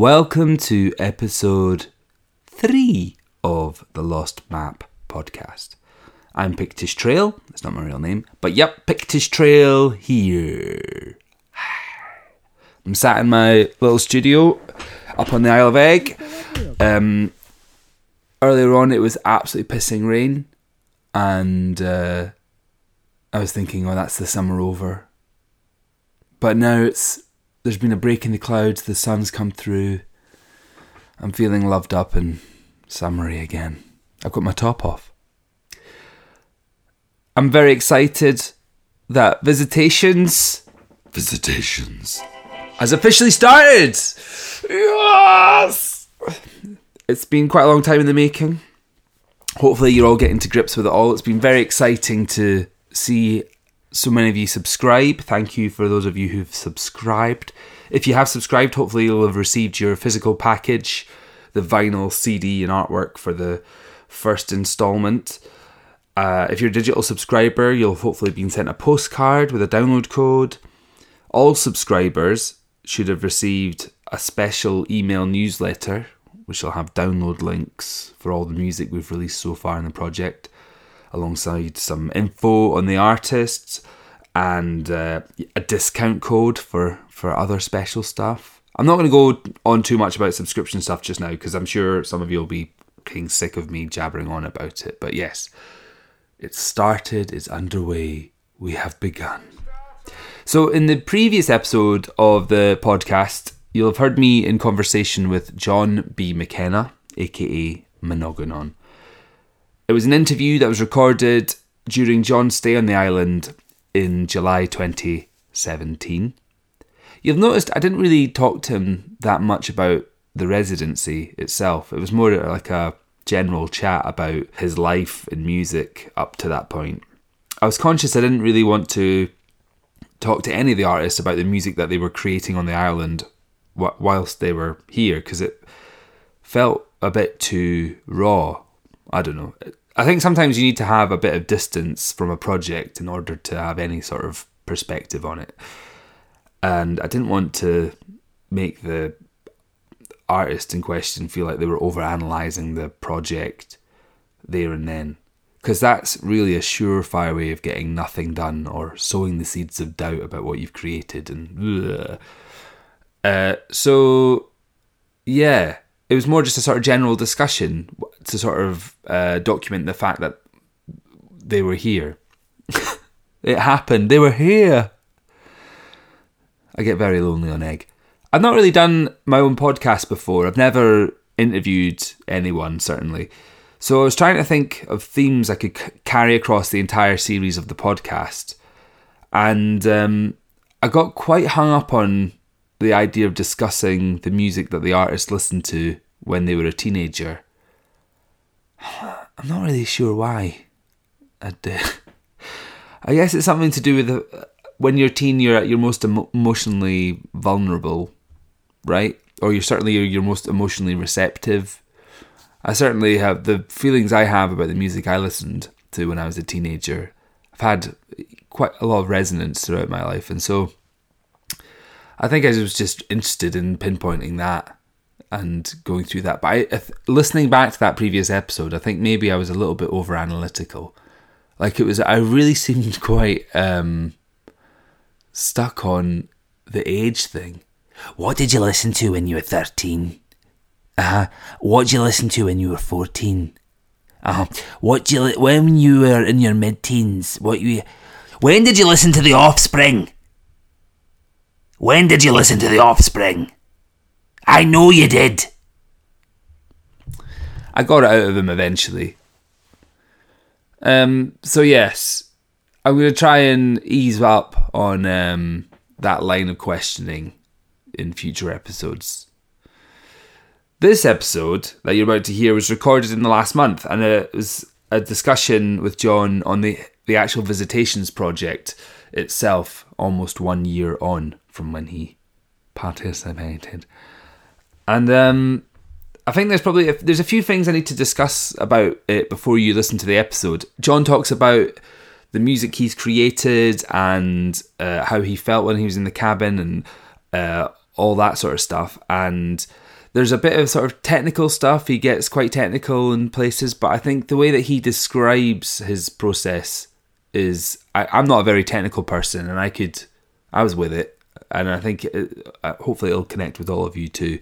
Welcome to episode three of the Lost Map podcast. I'm Pictish Trail. That's not my real name, but yep, Pictish Trail here. I'm sat in my little studio up on the Isle of Eigg. Um, earlier on, it was absolutely pissing rain, and uh, I was thinking, oh, that's the summer over. But now it's there's been a break in the clouds, the sun's come through. I'm feeling loved up and summery again. I've got my top off. I'm very excited that visitations visitations has officially started. Yes! It's been quite a long time in the making. Hopefully you're all getting to grips with it all. It's been very exciting to see so many of you subscribe. Thank you for those of you who've subscribed. If you have subscribed, hopefully you'll have received your physical package, the vinyl CD and artwork for the first installment. Uh, if you're a digital subscriber, you'll hopefully been sent a postcard with a download code. All subscribers should have received a special email newsletter, which will have download links for all the music we've released so far in the project alongside some info on the artists and uh, a discount code for, for other special stuff. I'm not going to go on too much about subscription stuff just now because I'm sure some of you will be getting sick of me jabbering on about it. But yes, it's started, it's underway, we have begun. So, in the previous episode of the podcast, you'll have heard me in conversation with John B. McKenna, aka Monoganon. It was an interview that was recorded during John's stay on the island in July 2017. You've noticed I didn't really talk to him that much about the residency itself. It was more like a general chat about his life and music up to that point. I was conscious I didn't really want to talk to any of the artists about the music that they were creating on the island whilst they were here because it felt a bit too raw. I don't know. I think sometimes you need to have a bit of distance from a project in order to have any sort of perspective on it. And I didn't want to make the artist in question feel like they were over analysing the project there and then. Because that's really a surefire way of getting nothing done or sowing the seeds of doubt about what you've created. And uh, so, yeah, it was more just a sort of general discussion to sort of uh, document the fact that they were here. it happened. They were here. I get very lonely on Eigg. I've not really done my own podcast before. I've never interviewed anyone, certainly. So I was trying to think of themes I could c- carry across the entire series of the podcast. And um, I got quite hung up on the idea of discussing the music that the artist listened to when they were a teenager. I'm not really sure why. Uh, I guess it's something to do with the, when you're a teen, you're at your most emo- emotionally vulnerable, right? Or you're certainly your most emotionally receptive. I certainly have the feelings I have about the music I listened to when I was a teenager. I've had quite a lot of resonance throughout my life, and so I think I was just interested in pinpointing that and going through that. But I, if, listening back to that previous episode, I think maybe I was a little bit over analytical. Like it was, I really seemed quite um, stuck on the age thing. What did you listen to when you were 13? Uh huh. What did you listen to when you were 14? Uh huh. What did you, when you were in your mid teens? What you, when did you listen to The Offspring? When did you listen to The Offspring? I know you did. I got it out of him eventually. Um, so yes, I'm going to try and ease up on um, that line of questioning in future episodes. This episode that you're about to hear was recorded in the last month, and it was a discussion with John on the the actual visitations project itself, almost one year on from when he participated. And um, I think there's probably a, there's a few things I need to discuss about it before you listen to the episode. John talks about the music he's created and uh, how he felt when he was in the cabin and uh, all that sort of stuff. And there's a bit of sort of technical stuff. He gets quite technical in places, but I think the way that he describes his process is I, I'm not a very technical person, and I could I was with it, and I think it, uh, hopefully it'll connect with all of you too.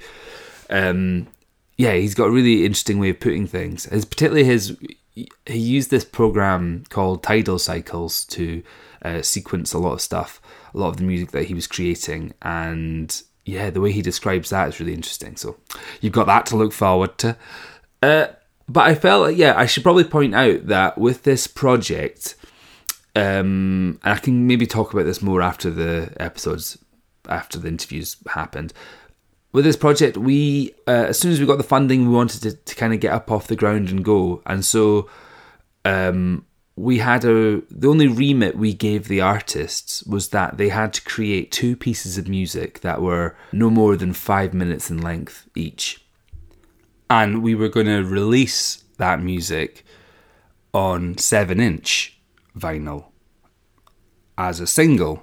Um, yeah, he's got a really interesting way of putting things. His particularly his he used this program called Tidal Cycles to uh, sequence a lot of stuff, a lot of the music that he was creating, and yeah, the way he describes that is really interesting. So you've got that to look forward to. Uh, but I felt like, yeah, I should probably point out that with this project, um, and I can maybe talk about this more after the episodes, after the interviews happened. With this project, we uh, as soon as we got the funding, we wanted to, to kind of get up off the ground and go, and so um, we had a the only remit we gave the artists was that they had to create two pieces of music that were no more than five minutes in length each. And we were going to release that music on seven inch vinyl as a single.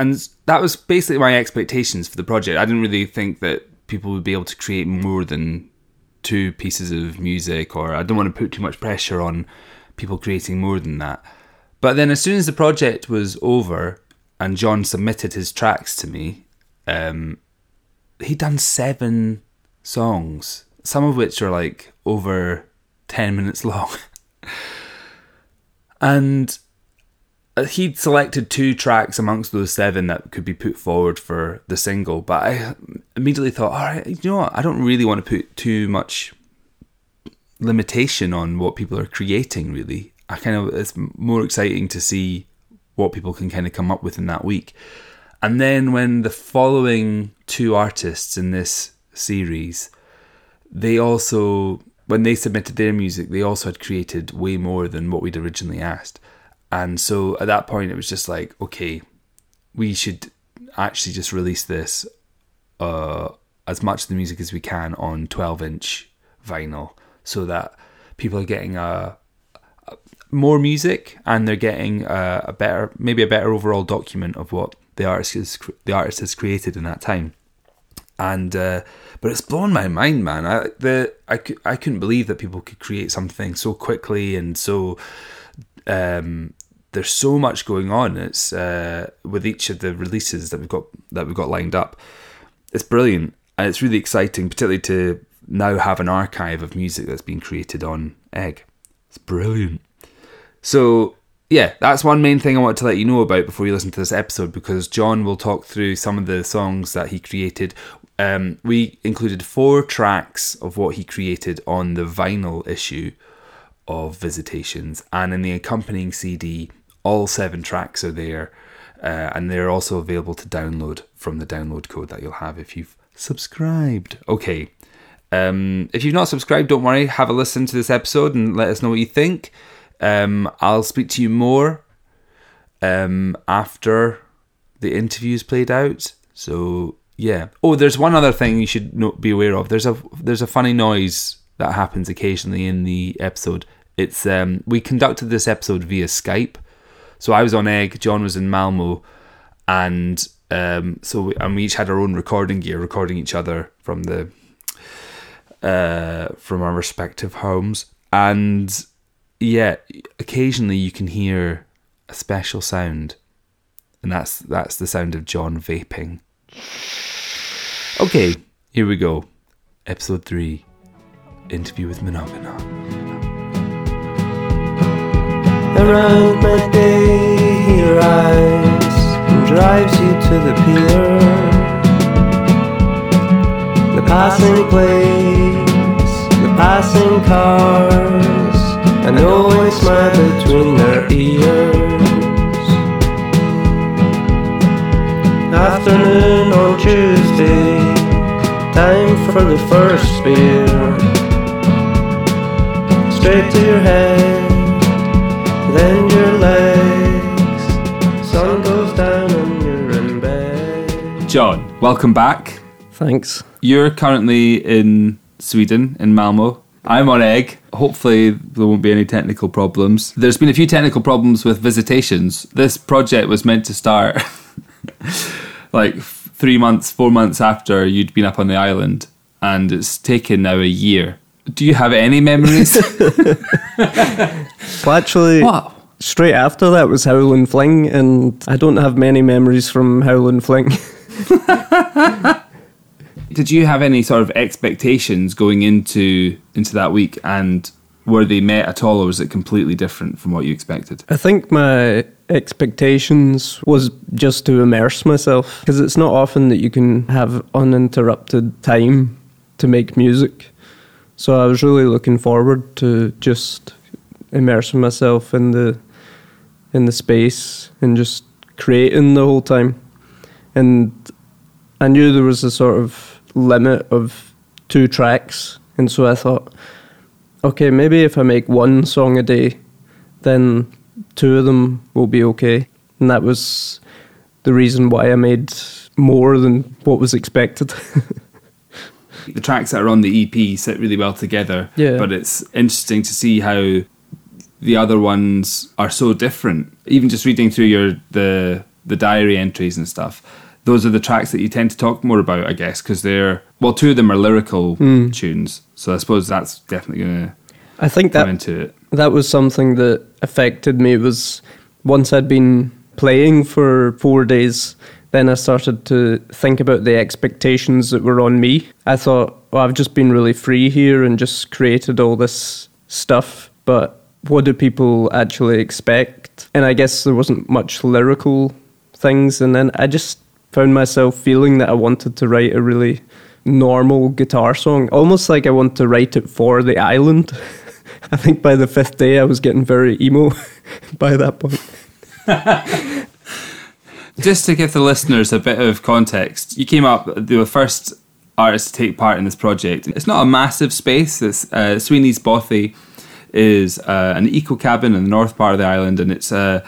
And that was basically my expectations for the project i didn't really think that people would be able to create more than two pieces of music or i don't want to put too much pressure on people creating more than that. But then, as soon as the project was over and John submitted his tracks to me, um, he'd done seven songs, some of which are like over 10 minutes long. and uh, he'd selected two tracks amongst those seven that could be put forward for the single. But I immediately thought, all right, you know what? I don't really want to put too much limitation on what people are creating really i kind of it's more exciting to see what people can kind of come up with in that week and then when the following two artists in this series they also when they submitted their music they also had created way more than what we'd originally asked and so at that point it was just like okay we should actually just release this uh, as much of the music as we can on 12 inch vinyl so that people are getting a, a more music and they're getting a, a, better, maybe a better overall document of what the artist is, the artist has created in that time. And uh, but it's blown my mind, man. I the I, I couldn't believe that people could create something so quickly and so. Um, there's so much going on. It's uh, with each of the releases that we've got that we've got lined up. It's brilliant and it's really exciting, particularly to now have an archive of music that's been created on Eigg. It's brilliant. So, yeah, that's one main thing I wanted to let you know about before you listen to this episode because John will talk through some of the songs that he created. Um, we included four tracks of what he created on the vinyl issue of Visitations, and in the accompanying CD, all seven tracks are there, uh, and they're also available to download from the download code that you'll have if you've subscribed. Okay, um, if you've not subscribed, don't worry. Have a listen to this episode and let us know what you think. Um, I'll speak to you more um, after the interviews played out. So yeah. Oh, there's one other thing you should not be aware of. There's a there's a funny noise that happens occasionally in the episode. It's um, we conducted this episode via Skype. So I was on Eigg, John was in Malmo, and um, so we, and we each had our own recording gear, recording each other from the uh, from our respective homes. And yeah, occasionally you can hear a special sound, and that's that's the sound of John vaping. Okay, here we go. Episode three, interview with Monoganon. Around midday he arrives and drives you to the pier. The passing planes, the passing cars, and always smile between their ears. Afternoon on Tuesday, time for the first beer. Straight to your head, then your legs. Sun goes down and you're in bed. John, welcome back. Thanks. You're currently in Sweden, in Malmo. I'm on Eigg. Hopefully, there won't be any technical problems. There's been a few technical problems with visitations. This project was meant to start like three months, four months after you'd been up on the island, and it's taken now a year. Do you have any memories? Well, actually, what? straight after that was Howlin' Fling, and I don't have many memories from Howlin' Fling. Did you have any sort of expectations going into into that week, and were they met at all, or was it completely different from what you expected? I think my expectations was just to immerse myself because it's not often that you can have uninterrupted time to make music. So I was really looking forward to just immersing myself in the in the space and just creating the whole time. And I knew there was a sort of limit of two tracks, and so I thought, okay, maybe if I make one song a day, then two of them will be okay. And that was the reason why I made more than what was expected. the tracks that are on the EP sit really well together. Yeah. But it's interesting to see how the other ones are so different. Even just reading through your the the diary entries and stuff, those are the tracks that you tend to talk more about, I guess, because they're well, two of them are lyrical Hmm. tunes. So I suppose that's definitely going to I think come that into it. that was something that affected me was once I'd been playing for four days, then I started to think about the expectations that were on me. I thought, well, I've just been really free here and just created all this stuff, but what do people actually expect? And I guess there wasn't much lyrical things, and then I just found myself feeling that I wanted to write a really normal guitar song, almost like I want to write it for the island. I think by the fifth day I was getting very emo by that point. Just to give the listeners a bit of context, you came up the first artist to take part in this project. It's not a massive space. It's uh, Sweeney's Bothy is uh, an eco cabin in the north part of the island, and it's a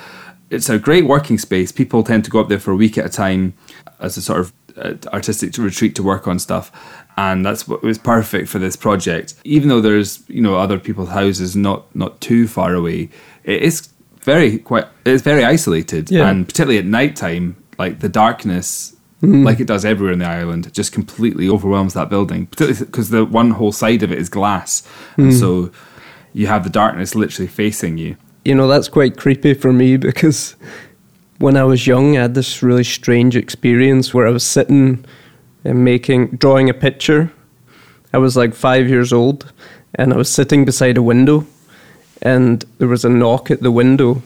it's a great working space. People tend to go up there for a week at a time as a sort of uh, artistic retreat to work on stuff, and that's what was perfect for this project. Even though there's you know other people's houses not not too far away, it is very quite it's very isolated, Yeah. and particularly at night time, like the darkness. Mm. Like it does everywhere in the island, just completely overwhelms that building. Particularly because the one whole side of it is glass, and mm. so you have the darkness literally facing you. You know, that's quite creepy for me because when I was young, I had this really strange experience where I was sitting and making, drawing a picture. I was like five years old and I was sitting beside a window and there was a knock at the window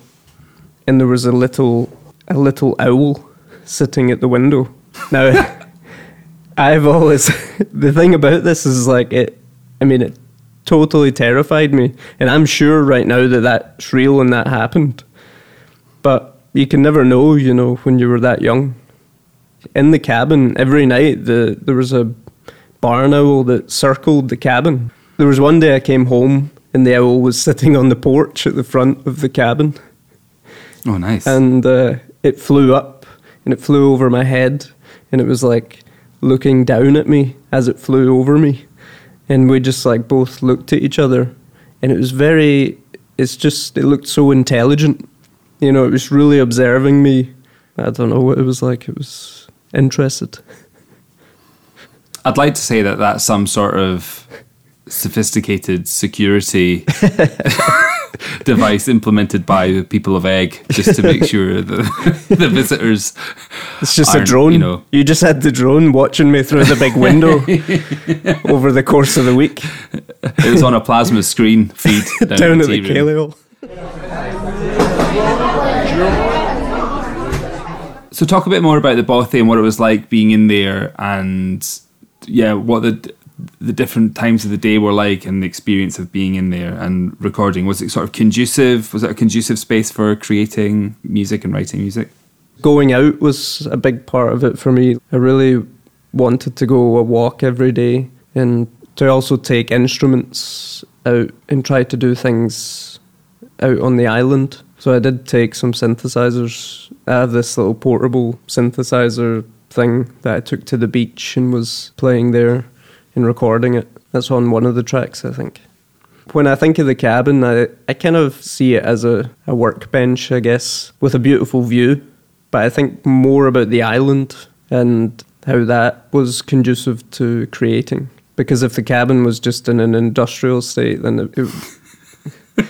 and there was a little, a little owl sitting at the window. Now, I've always, the thing about this is like it, I mean, it totally terrified me. And I'm sure right now that that's real and that happened. But you can never know, you know, when you were that young. In the cabin, every night, the, there was a barn owl that circled the cabin. There was one day I came home and the owl was sitting on the porch at the front of the cabin. Oh, nice. And uh, it flew up and it flew over my head and it was like looking down at me as it flew over me. And we just like both looked at each other and it was very, it's just, it looked so intelligent. You know, it was really observing me. I don't know what it was like. It was interested. I'd like to say that that's some sort of sophisticated security device implemented by the people of Eigg just to make sure the, the visitors. It's just a drone. You know, You just had the drone watching me through the big window over the course of the week it was on a plasma screen feed down, down at the room. So talk a bit more about the Bothy and what it was like being in there, and yeah, what the the different times of the day were like, and the experience of being in there and recording. Was it sort of conducive? Was it a conducive space for creating music and writing music? going out was a big part of it for me. I really wanted to go a walk every day and to also take instruments out and try to do things out on the island. So I did take some synthesizers. I have this little portable synthesizer thing that I took to the beach and was playing there and recording it. That's on one of the tracks, I think. When I think of the cabin, I, I kind of see it as a, a workbench, I guess, with a beautiful view. But I think more about the island and how that was conducive to creating. Because if the cabin was just in an industrial state, then it, it,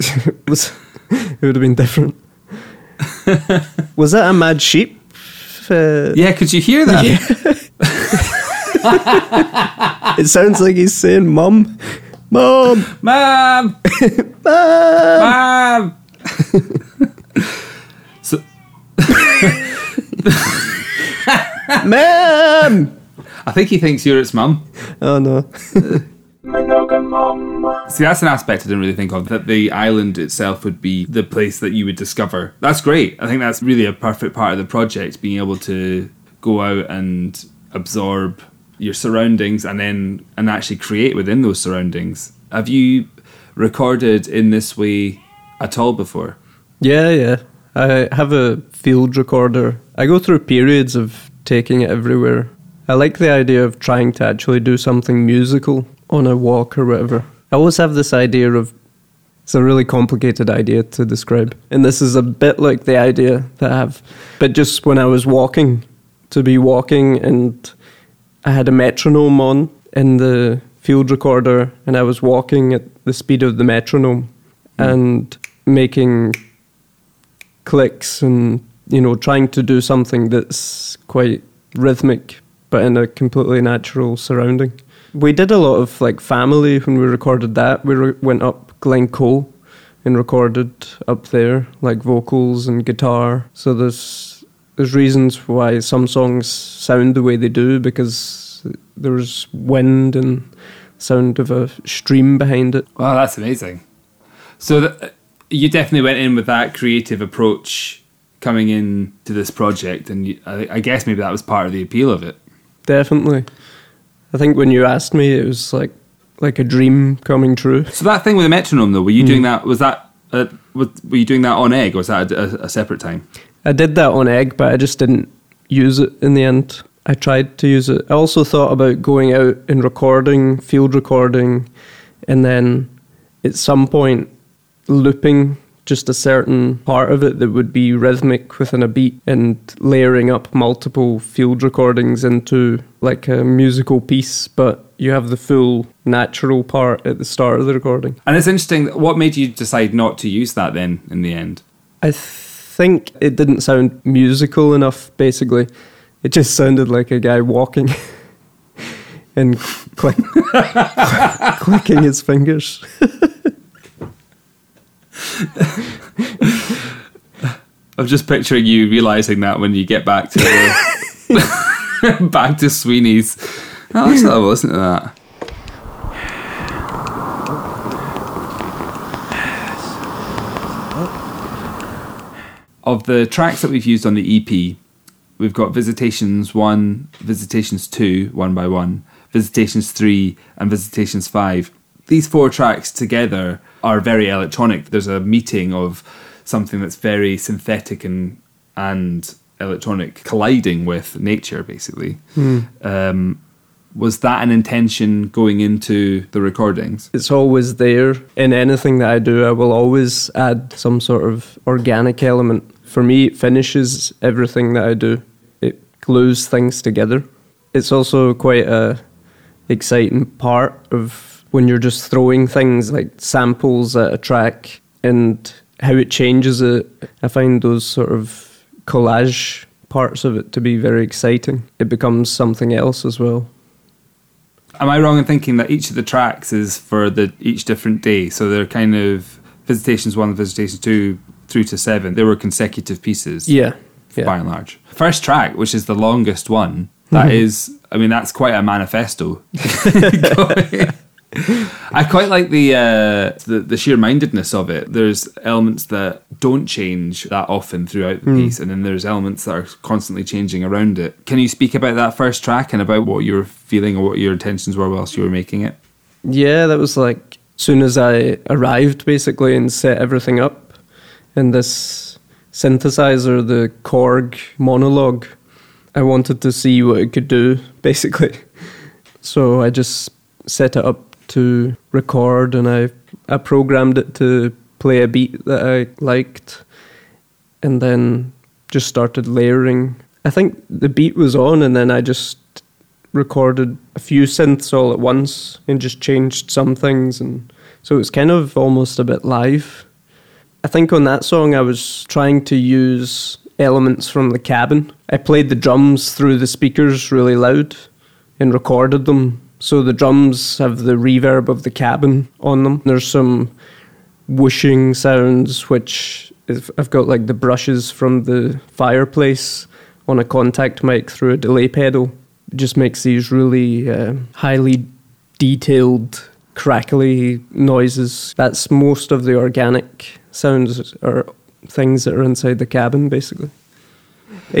it was it would have been different. was that a mad sheep? Uh, Yeah, could you hear that? It sounds like he's saying, "Mum, mum, Mom! mum." Mom! so, Ma'am! I think he thinks you're its mum. Oh no. See, that's an aspect I didn't really think of. That the island itself would be the place that you would discover. That's great. I think that's really a perfect part of the project, being able to go out and absorb your surroundings and then and actually create within those surroundings. Have you recorded in this way at all before? Yeah, yeah. I have a field recorder. I go through periods of taking it everywhere. I like the idea of trying to actually do something musical on a walk or whatever. I always have this idea of it's a really complicated idea to describe. And this is a bit like the idea that I have. But just when I was walking, to be walking and I had a metronome on in the field recorder and I was walking at the speed of the metronome hmm. and making clicks and you know trying to do something that's quite rhythmic but in a completely natural surrounding. We did a lot of like family when we recorded that. We re- went up Glencoe and recorded up there like vocals and guitar. So there's there's reasons why some songs sound the way they do because there's wind and sound of a stream behind it. Wow, that's amazing. So th- you definitely went in with that creative approach coming in to this project, and you, I, I guess maybe that was part of the appeal of it. Definitely. I think when you asked me, it was like like a dream coming true. So that thing with the metronome, though, were you doing that? Was that uh, were you doing that on Eigg, or was that a, a, a separate time? I did that on Eigg, but I just didn't use it in the end. I tried to use it. I also thought about going out and recording, field recording, and then at some point looping just a certain part of it that would be rhythmic within a beat and layering up multiple field recordings into like a musical piece, but you have the full natural part at the start of the recording. And it's interesting. What made you decide not to use that then in the end? I think it didn't sound musical enough, basically. It just sounded like a guy walking and click, clicking his fingers. I'm just picturing you realizing that when you get back to the, back to Sweeney's. Oh, let's have a listen to that. Of the tracks that we've used on the EP, we've got Visitations 1, Visitations 2, one by one, Visitations 3, and Visitations 5. These four tracks together are very electronic. There's a meeting of something that's very synthetic and and electronic colliding with nature, basically. Um, was that an intention going into the recordings? It's always there. In anything that I do, I will always add some sort of organic element. For me, it finishes everything that I do. It glues things together. It's also quite a exciting part of when you're just throwing things like samples at a track and how it changes it. I find those sort of collage parts of it to be very exciting. It becomes something else as well. Am I wrong in thinking that each of the tracks is for the each different day? So they're kind of visitations one, visitations two, through to seven. They were consecutive pieces. Yeah. by and large. First track, which is the longest one, that is, I mean, that's quite a manifesto. I quite like the, uh, the the sheer mindedness of it. There's elements that don't change that often throughout the piece, and then there's elements that are constantly changing around it. Can you speak about that first track and about what you were feeling or what your intentions were whilst you were making it? Yeah, that was like soon as I arrived basically and set everything up in this synthesizer, the Korg monologue. I wanted to see what it could do basically. So I just set it up to record, and I I programmed it to play a beat that I liked, and then just started layering. I think the beat was on, and then I just recorded a few synths all at once and just changed some things, and so it was kind of almost a bit live. I think on that song I was trying to use elements from the cabin. I played the drums through the speakers really loud and recorded them. So the drums have the reverb of the cabin on them. There's some whooshing sounds, which is, I've got like the brushes from the fireplace on a contact mic through a delay pedal. It just makes these really uh, highly detailed, crackly noises. That's most of the organic sounds or things that are inside the cabin, basically.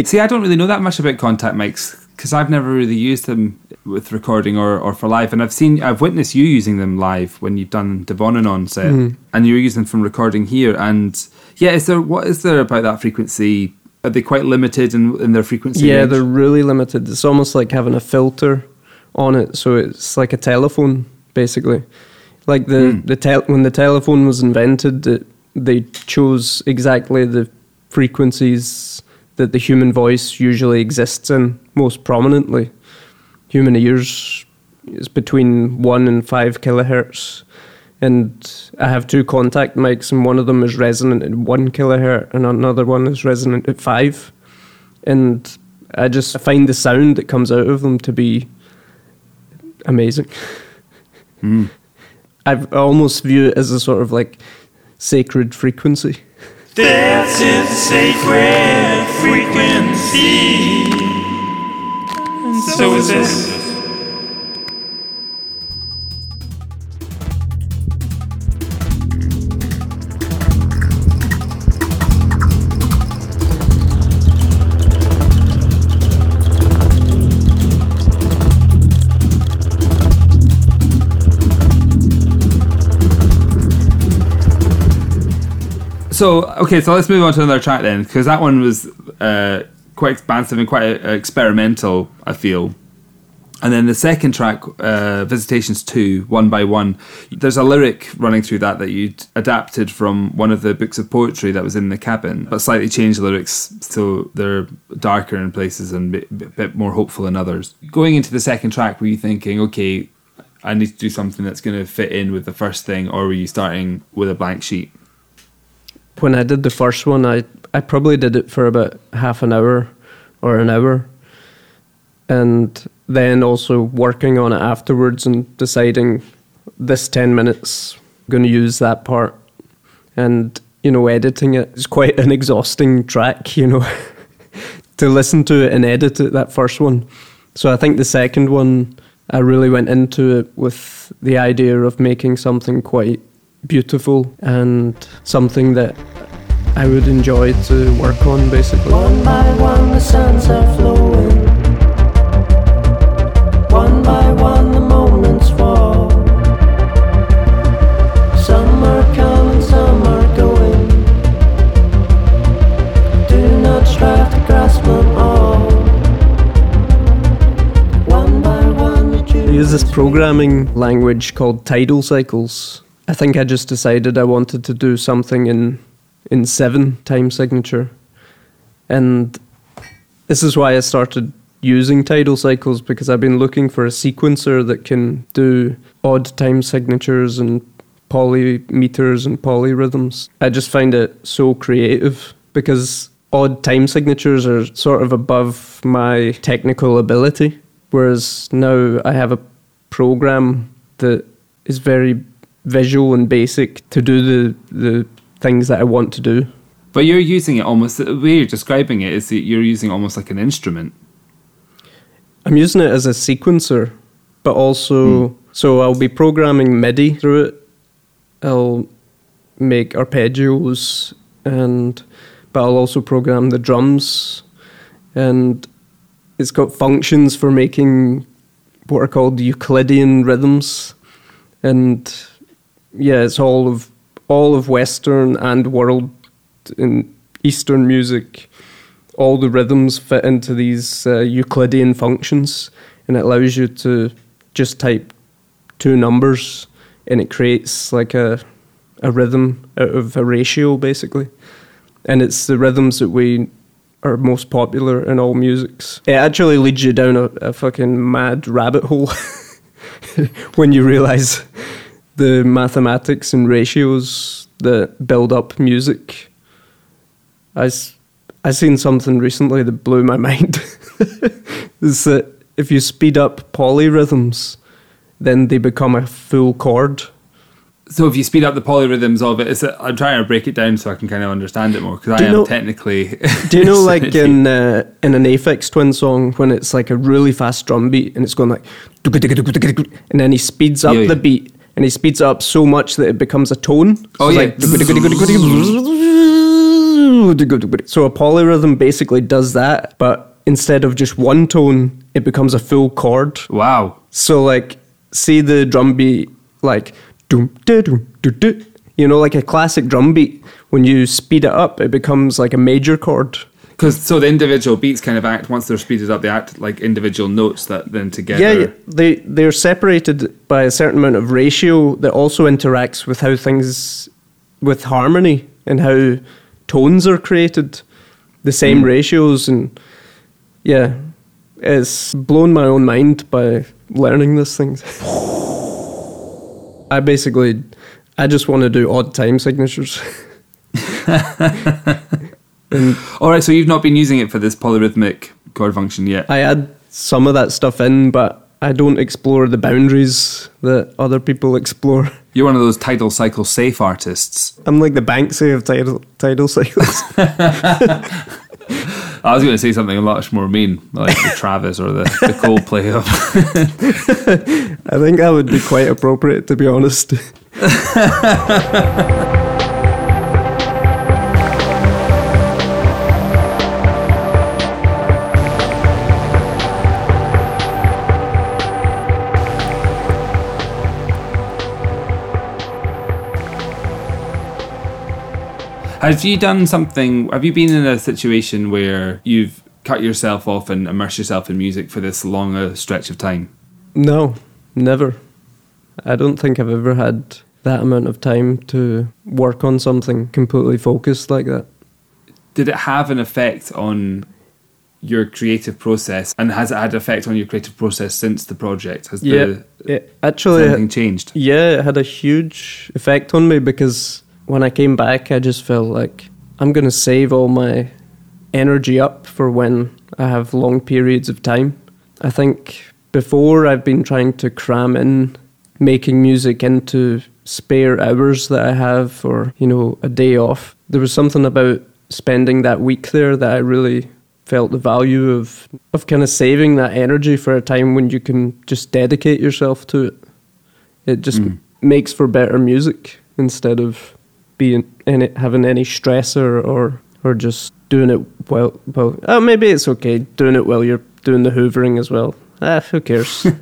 See, I don't really know that much about contact mics because I've never really used them with recording or, or for live. And I've seen, I've witnessed you using them live when you've done Devon and on set, Mhm. and you're using them from recording here. And yeah, is there what is there about that frequency? Are they quite limited in, in their frequency? Yeah, range? they're really limited. It's almost like having a filter on it, so it's like a telephone, basically. Like the Hmm. the tel- when the telephone was invented, it, they chose exactly the frequencies that the human voice usually exists in most prominently. Human ears is between one and five kilohertz, and I have two contact mics, and one of them is resonant at one kilohertz, and another one is resonant at five and I just find the sound that comes out of them to be amazing. Mm. I've, I almost view it as a sort of like sacred frequency. This is sacred frequency. And so is this. So okay, so let's move on to another track then, because that one was uh, quite expansive and quite uh, experimental. I feel. And then the second track, uh, Visitations 2, One by One, there's a lyric running through that that you'd adapted from one of the books of poetry that was in the cabin, but slightly changed the lyrics so they're darker in places and a bit, bit more hopeful in others. Going into the second track, were you thinking, okay, I need to do something that's going to fit in with the first thing, or were you starting with a blank sheet? When I did the first one, I, I probably did it for about half an hour or an hour. And then also working on it afterwards and deciding this 10 minutes, going to use that part. And, you know, editing it is quite an exhausting track, you know, to listen to it and edit it, that first one. So I think the second one, I really went into it with the idea of making something quite beautiful and something that I would enjoy to work on, basically. One by one the sands are flowing. One by one the moments fall. Some are coming, some are going. Do not strive to grasp them all. One by one I use this programming language called tidal cycles. I think I just decided I wanted to do something in in seven time signature, and this is why I started using tidal cycles because I've been looking for a sequencer that can do odd time signatures and polymeters and polyrhythms. I just find it so creative because odd time signatures are sort of above my technical ability. Whereas now I have a program that is very visual and basic to do the, the things that I want to do. But you're using it almost the way you're describing it is that you're using almost like an instrument. I'm using it as a sequencer, but also hmm. so I'll be programming MIDI through it. I'll make arpeggios and but I'll also program the drums and it's got functions for making what are called Euclidean rhythms and yeah, it's all of all of Western and world in Eastern music all the rhythms fit into these uh, Euclidean functions, and it allows you to just type two numbers, and it creates like a a rhythm out of a ratio, basically. And it's the rhythms that we are most popular in all musics. It actually leads you down a, a fucking mad rabbit hole when you realize the mathematics and ratios that build up music. I, I seen something recently that blew my mind. is that if you speed up polyrhythms, then they become a full chord. So if you speed up the polyrhythms of it, it's a, I'm trying to break it down so I can kind of understand it more because I am know- technically. Do you know, like in uh, in an Aphex Twin song, when it's like a really fast drum beat and it's going like, and then he speeds up Yeah, yeah. the beat and he speeds up so much that it becomes a tone. Oh, So yeah. like, so a polyrhythm basically does that, but instead of just one tone, it becomes a full chord. wow. So like, see the drum beat like, doom, da, doom, do, do. you know, like a classic drum beat. When you speed it up, it becomes like a major chord. Because so the individual beats kind of act once they're speeded up, they act like individual notes that then together. Yeah, they they're separated by a certain amount of ratio that also interacts with how things with harmony and how tones are created. The same hmm. ratios and yeah, it's blown my own mind by learning this thing. I basically, I just want to do odd time signatures. and All right, so you've not been using it for this polyrhythmic chord function yet. I add some of that stuff in, but I don't explore the boundaries that other people explore. You're one of those tidal cycle safe artists. I'm like the Banksy of tidal, tidal cycles. I was going to say something much more mean, like the Travis or the, the Coldplay of. I think that would be quite appropriate, to be honest. Have you done something? Have you been in a situation where you've cut yourself off and immerse yourself in music for this long a stretch of time? No, never. I don't think I've ever had that amount of time to work on something completely focused like that. Did it have an effect on your creative process, and has it had an effect on your creative process since the project? Has Yeah, the, it actually, anything changed? Yeah, it had a huge effect on me because when I came back, I just felt like I'm going to save all my energy up for when I have long periods of time. I think before I've been trying to cram in making music into spare hours that I have or, you know, a day off. There was something about spending that week there that I really felt the value of of kind of saving that energy for a time when you can just dedicate yourself to it. It just mm. makes for better music instead of being any, having any stress or, or or just doing it well. Well, oh, maybe it's okay doing it while you're doing the hoovering as well. Ah, who cares?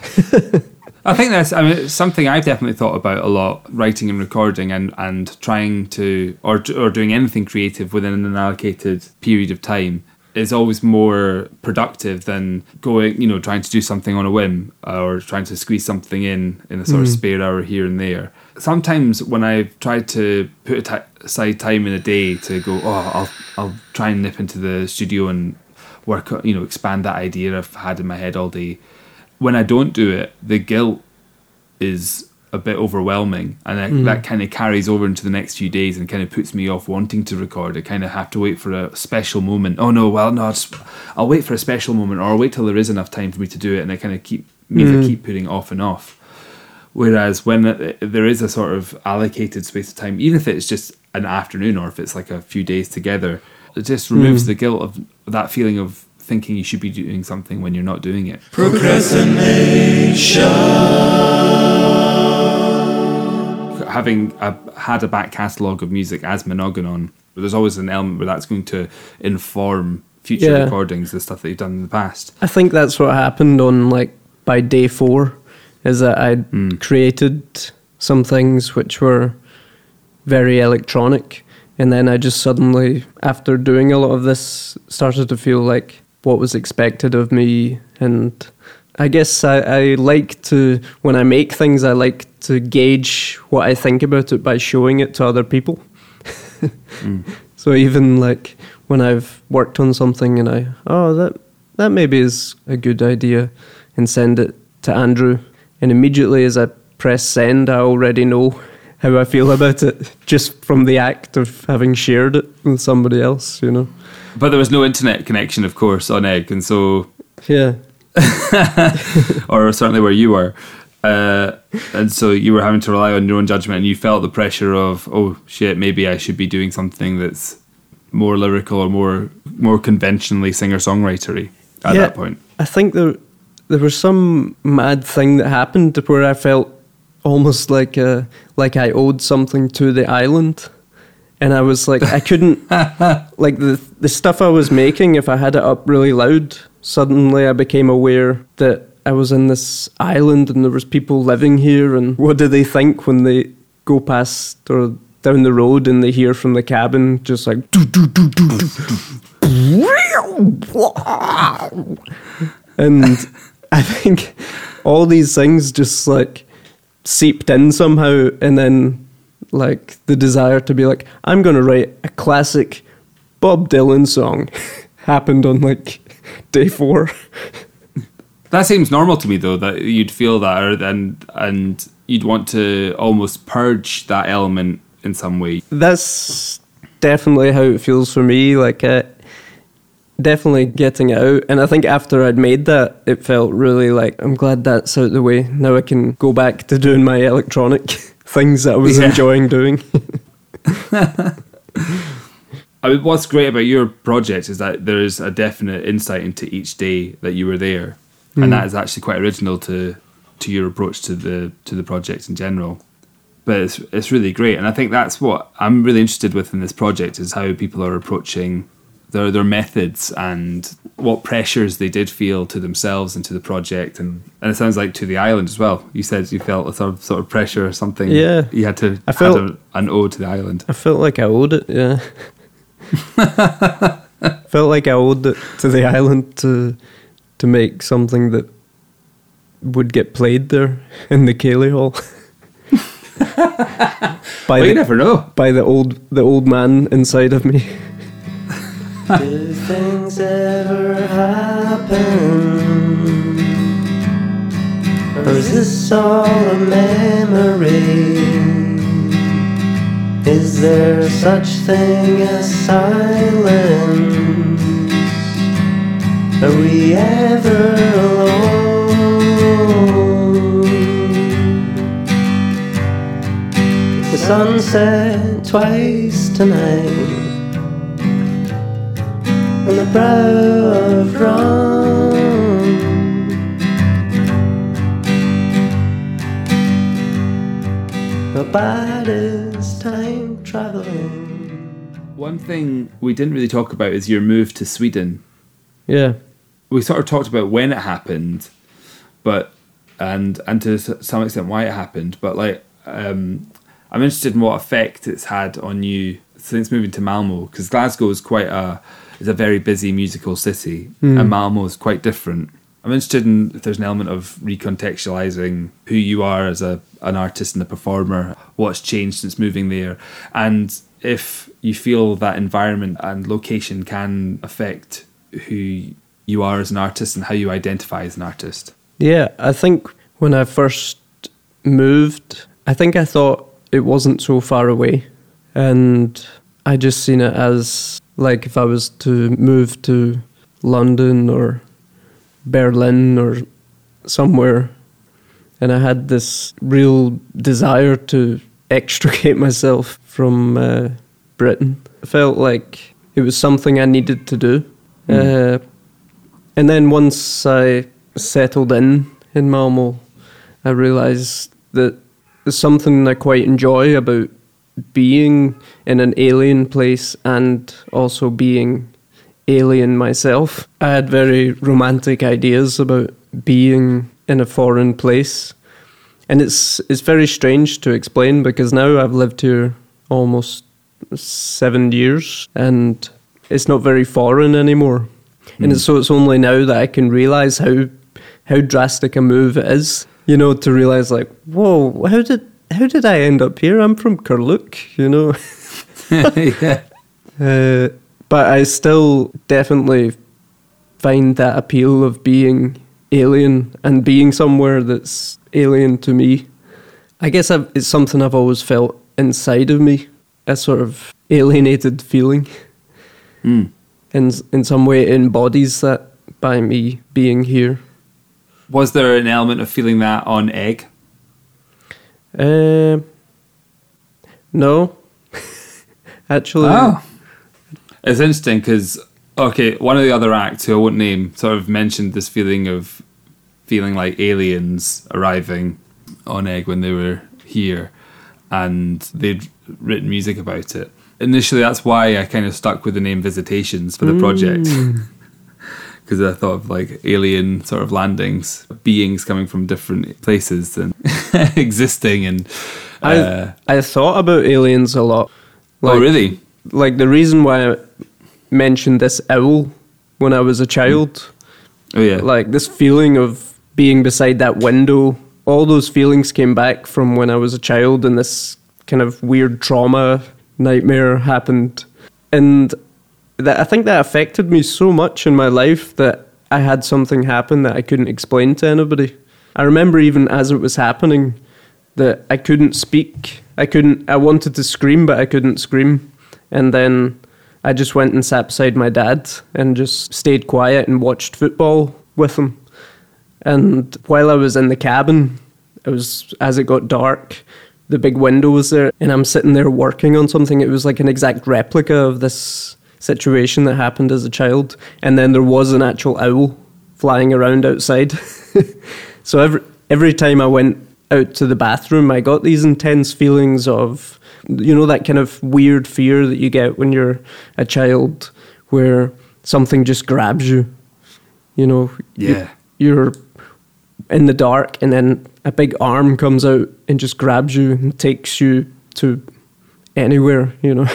I think that's I mean something I've definitely thought about a lot, writing and recording and, and trying to or or doing anything creative within an allocated period of time is always more productive than going, you know, trying to do something on a whim or trying to squeeze something in in a sort of spare hour here and there. Sometimes when I've tried to put aside time in a day to go, oh, I'll I'll try and nip into the studio and work, you know, expand that idea I've had in my head all day when I don't do it, the guilt is a bit overwhelming, and that, that mm. kind of carries over into the next few days and kind of puts me off wanting to record. I kind of have to wait for a special moment. Oh no, well no, it's, I'll wait for a special moment, or I'll wait till there is enough time for me to do it, and I kind of keep means I mm. keep putting off and off. Whereas when there is a sort of allocated space of time, even if it's just an afternoon or if it's like a few days together, it just removes hmm. the guilt of that feeling of thinking you should be doing something when you're not doing it. having a, had a back catalogue of music as Monoganon, there's always an element where that's going to inform future Yeah. recordings, the stuff that you've done in the past. I think that's what happened on like by day four, is that I would created some things which were very electronic, and then I just suddenly, after doing a lot of this, started to feel like what was expected of me. And I guess I, I like to when I make things I like to gauge what I think about it by showing it to other people. Hmm. So even like when I've worked on something and I oh that that maybe is a good idea and send it to Andrew and immediately as I press send I already know how I feel about it just from the act of having shared it with somebody else, you know. But there was no internet connection, of course, on Eigg, and so, Yeah. or certainly where you were. Uh, and so you were having to rely on your own judgment, and you felt the pressure of, oh shit, maybe I should be doing something that's more lyrical or more more conventionally singer songwritery at Yeah. that point. I think there there was some mad thing that happened where I felt almost like uh, like I owed something to the island, and I was like I couldn't like the the stuff I was making. If I had it up really loud, suddenly I became aware that I was in this island and there was people living here. And what do they think when they go past or down the road and they hear from the cabin just like and I think all these things just like seeped in somehow, and then like the desire to be like, I'm gonna write a classic Bob Dylan song happened on like day four. That seems normal to me, though, that you'd feel that, or, and and you'd want to almost purge that element in some way. That's definitely how it feels for me. Like, uh, definitely getting it out. And I think after I'd made that, it felt really like I'm glad that's out the way. Now I can go back to doing my electronic things that I was Yeah. enjoying doing. I mean, what's great about your project is that there is a definite insight into each day that you were there, and hmm. that is actually quite original to to your approach to the to the project in general. But it's it's really great, and I think that's what I'm really interested with in this project is how people are approaching their their methods and what pressures they did feel to themselves and to the project, and and it sounds like to the island as well. You said you felt a sort of sort of pressure or something. Yeah. you had to I felt- had a, an ode to the island. I felt like I owed it, yeah. felt like I owed it to the island to to make something that would get played there in the Ceilidh Hall. by Well, you never know. by the old the old man inside of me. Do things ever happen? Or is this all a memory? Is there such thing as silence? Are we ever alone? The sun set twice tonight on the brow of Rome. About is time traveling. One thing we didn't really talk about is your move to Sweden. Yeah. We sort of talked about when it happened, but and and to some extent why it happened. But like, um, I'm interested in what effect it's had on you since moving to Malmo, because Glasgow is quite a is a very busy musical city, hmm. and Malmo is quite different. I'm interested in if there's an element of recontextualizing who you are as a an artist and a performer, what's changed since moving there, and if you feel that environment and location can affect who you are as an artist and how you identify as an artist. Yeah, I think when I first moved, I think I thought it wasn't so far away. And I just seen it as like if I was to move to London or Berlin or somewhere, and I had this real desire to extricate myself from uh, Britain. I felt like it was something I needed to do. Uh, and then once I settled in in Malmo, I realised that there's something I quite enjoy about being in an alien place and also being alien myself. I had very romantic ideas about being in a foreign place. And it's it's very strange to explain because now I've lived here almost seven years and it's not very foreign anymore. And hmm. it's, so it's only now that I can realise how how drastic a move it is. You know, to realize like, whoa, how did how did I end up here? I'm from Carluke, you know. yeah. Uh, but I still definitely find that appeal of being alien and being somewhere that's alien to me. I guess I've, it's something I've always felt inside of me, a sort of alienated feeling. Mm. In in some way, it embodies that by me being here. Was there an element of feeling that on Eigg? Um, no, actually, Oh. It's interesting because, okay, one of the other acts who I won't name sort of mentioned this feeling of feeling like aliens arriving on Eigg when they were here and they'd written music about it. Initially, that's why I kind of stuck with the name Visitations for the project. Because I thought of like alien sort of landings, beings coming from different places and existing and. Uh, I I thought about aliens a lot. oh, really? Like the reason why I mentioned this owl when I was a child, Oh, yeah. like this feeling of being beside that window, all those feelings came back from when I was a child, and this kind of weird trauma nightmare happened, and that I think that affected me so much in my life that I had something happen that I couldn't explain to anybody. I remember even as it was happening that I couldn't speak. I couldn't. I wanted to scream, but I couldn't scream. And then I just went and sat beside my dad and just stayed quiet and watched football with him. And while I was in the cabin, it was as it got dark. The big window was there, and I'm sitting there working on something. It was like an exact replica of this situation that happened as a child. And then there was an actual owl flying around outside. so every every time I went out to the bathroom, I got these intense feelings of, you know, that kind of weird fear that you get when you're a child, where something just grabs you. You know, you- Yeah. you're in the dark, and then a big arm comes out and just grabs you and takes you to anywhere. You know,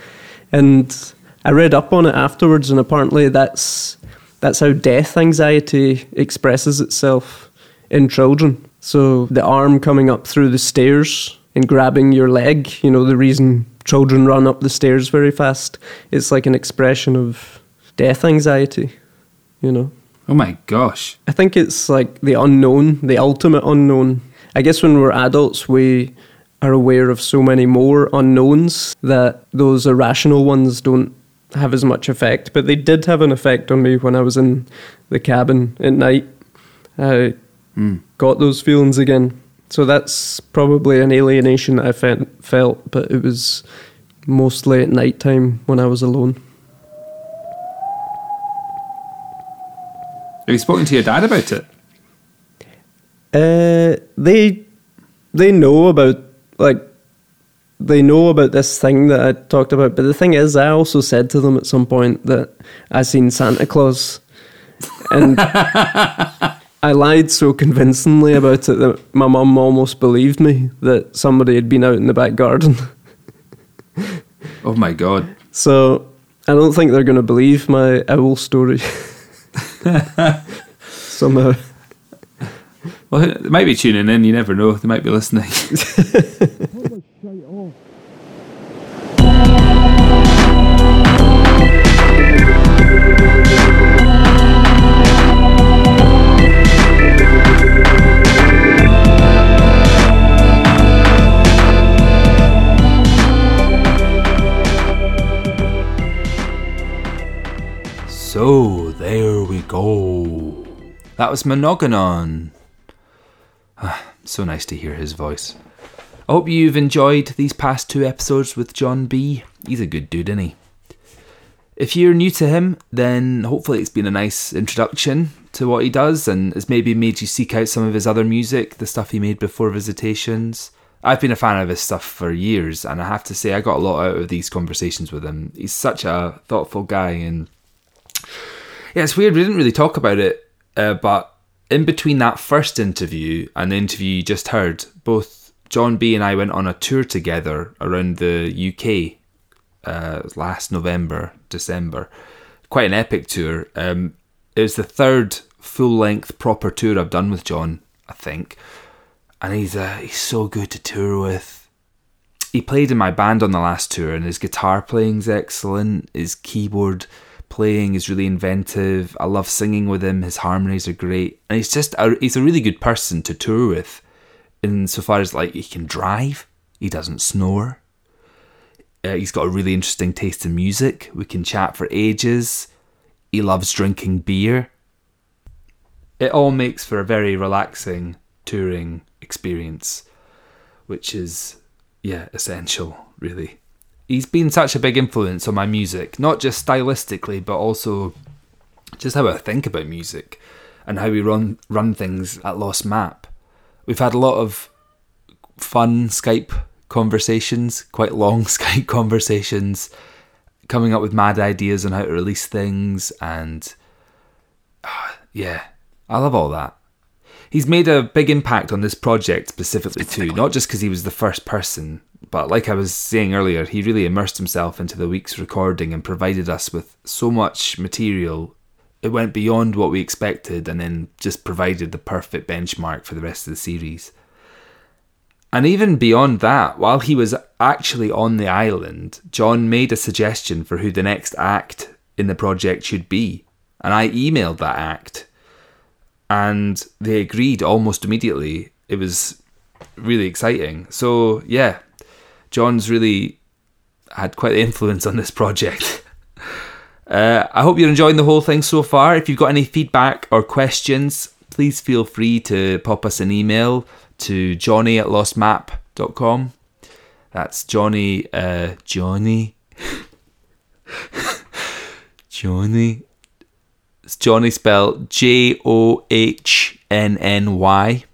and I read up on it afterwards, and apparently that's that's how death anxiety expresses itself in children. So the arm coming up through the stairs and grabbing your leg, you know, the reason children run up the stairs very fast, it's like an expression of death anxiety, you know. Oh my gosh. I think it's like the unknown, the ultimate unknown. I guess when we're adults, we are aware of so many more unknowns that those irrational ones don't have as much effect. But they did have an effect on me when I was in the cabin at night. I got those feelings again. So that's probably an alienation that I fe- felt, but it was mostly at night time when I was alone. Have you spoken to your dad about it? Uh, they they know about like they know about this thing that I talked about, but the thing is, I also said to them at some point that I seen Santa Claus, and I lied so convincingly about it that my mum almost believed me that somebody had been out in the back garden. Oh my god. So I don't think they're going to believe my owl story. Somehow. Well, they might be tuning in. You never know. They might be listening. So there we go. That was Monoganon. Ah, so nice to hear his voice. I hope you've enjoyed these past two episodes with John B. He's a good dude, isn't he? If you're new to him, then hopefully it's been a nice introduction to what he does and has maybe made you seek out some of his other music, the stuff he made before Visitations. I've been a fan of his stuff for years, and I have to say, I got a lot out of these conversations with him. He's such a thoughtful guy, and yeah, it's weird. We didn't really talk about it, uh, but in between that first interview and the interview you just heard, both John B and I went on a tour together around the UK uh, last November, December. Quite an epic tour. Um, it was the third full length proper tour I've done with John, I think. And he's uh, he's so good to tour with. He played in my band on the last tour, and his guitar playing's excellent. His keyboard playing is really inventive. I love singing with him. His harmonies are great, and he's just a, he's a really good person to tour with. Insofar as like he can drive, he doesn't snore. Uh, he's got a really interesting taste in music. We can chat for ages. He loves drinking beer. It all makes for a very relaxing touring experience, which is, yeah, essential, really. He's been such a big influence on my music, not just stylistically, but also just how I think about music and how we run run things at Lost Map. We've had a lot of fun Skype conversations, quite long Skype conversations, coming up with mad ideas on how to release things, and ah, yeah, I love all that. He's made a big impact on this project specifically too, not just because he was the first person, but like I was saying earlier, he really immersed himself into the week's recording and provided us with so much material. It went beyond what we expected and then just provided the perfect benchmark for the rest of the series. And even beyond that, while he was actually on the island, John made a suggestion for who the next act in the project should be. And I emailed that act. And they agreed almost immediately. It was really exciting. So, yeah, John's really had quite the influence on this project. Uh, I hope you're enjoying the whole thing so far. If you've got any feedback or questions, please feel free to pop us an email to johnny at lostmap.com. That's Johnny, uh, Johnny, Johnny. It's Johnny spelled J O H N N Y.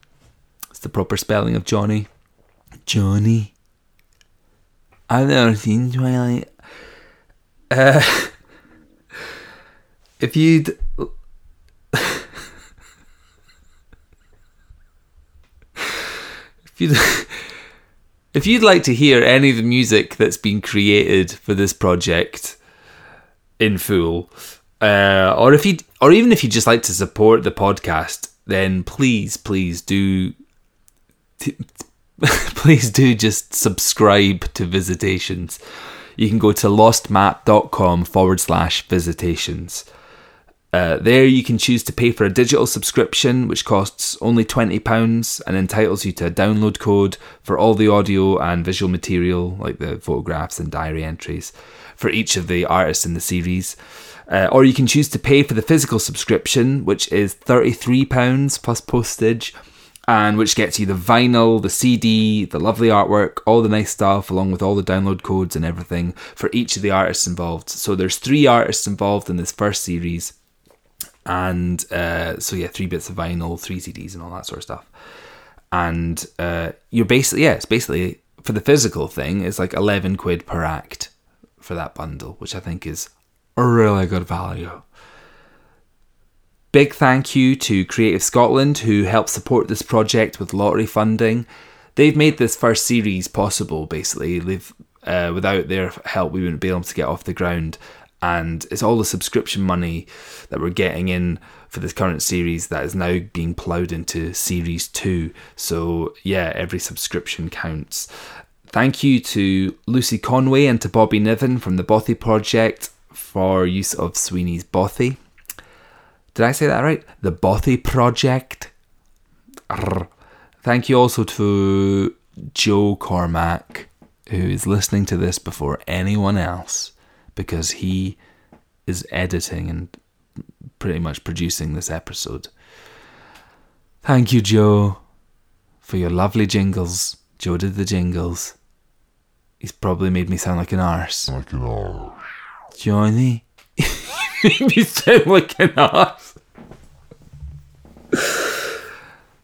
It's the proper spelling of Johnny. Johnny. I've never seen Twilight. Uh, if you'd if you'd if you'd like to hear any of the music that's been created for this project in full, uh, or if you or even if you just like to support the podcast, then please, please do. T- please do just subscribe to visitations. You can go to lostmap.com forward slash visitations. Uh, there you can choose to pay for a digital subscription, which costs only £20 and entitles you to a download code for all the audio and visual material, like the photographs and diary entries, for each of the artists in the series. Uh, or you can choose to pay for the physical subscription, which is £33 plus postage, and which gets you the vinyl, the CD, the lovely artwork, all the nice stuff, along with all the download codes and everything for each of the artists involved. So there's three artists involved in this first series, and uh, so yeah, three bits of vinyl, three CDs, and all that sort of stuff. And uh, you're basically yeah, it's basically for the physical thing, it's like eleven quid per act for that bundle, which I think is a really good value. Big thank you to Creative Scotland who helped support this project with lottery funding. They've made this first series possible. Basically, they've uh, without their help, we wouldn't be able to get off the ground. And it's all the subscription money that we're getting in for this current series that is now being ploughed into series two. So yeah, every subscription counts. Thank you to Lucy Conway and to Bobby Niven from the Bothy Project for use of Sweeney's Bothy. Did I say that right? The Bothy Project. Arr. Thank you also to Joe Cormack, who is listening to this before anyone else, because he is editing and pretty much producing this episode. Thank you, Joe, for your lovely jingles. Joe did the jingles. He's probably made me sound like an arse. Like an arse. Johnny? made me sound like an arse.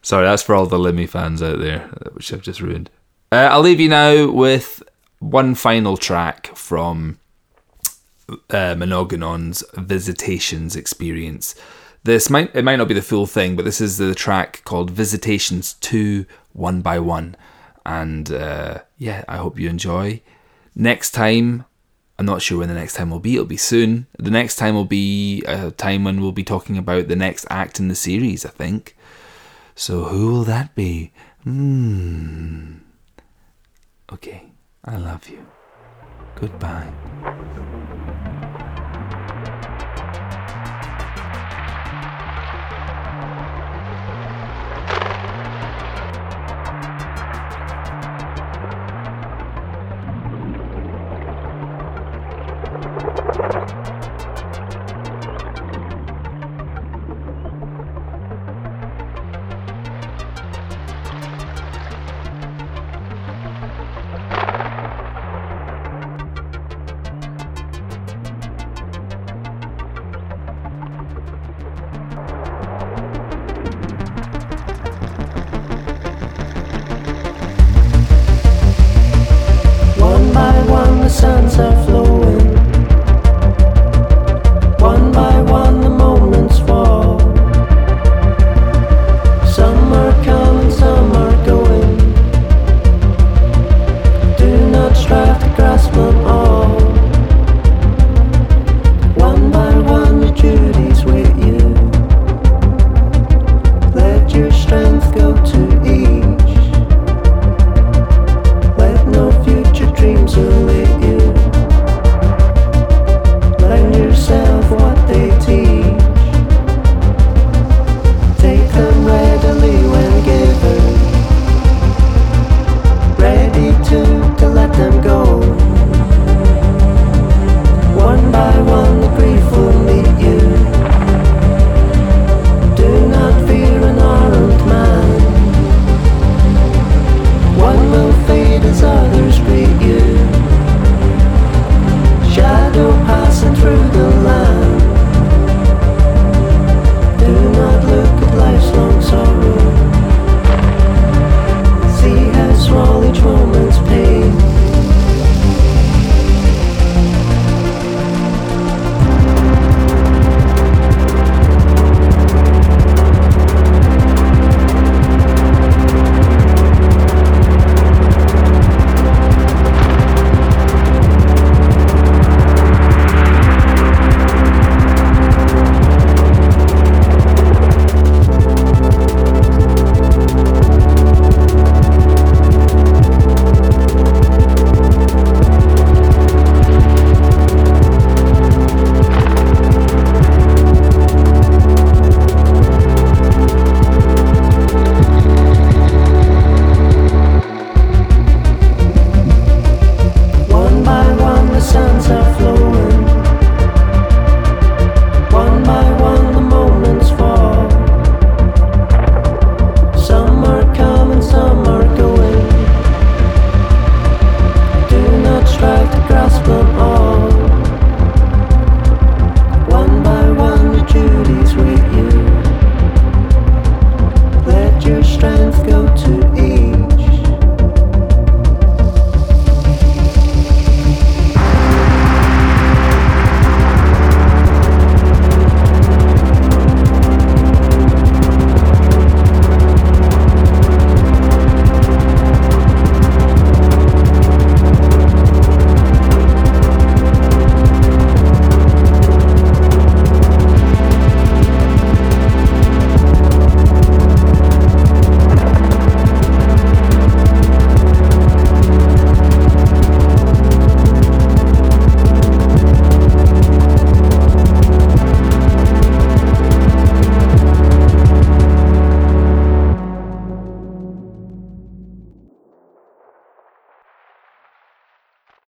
Sorry, that's for all the Limmy fans out there, which I've just ruined. Uh, I'll leave you now with one final track from uh, Monoganon's Visitations experience. This might it might not be the full thing, but this is the track called Visitations Two One by One, and uh, yeah, I hope you enjoy. Next time I'm not sure when the next time will be. It'll be soon. The next time will be a time when we'll be talking about the next act in the series, I think. So who will that be? Hmm. Okay. I love you. Goodbye.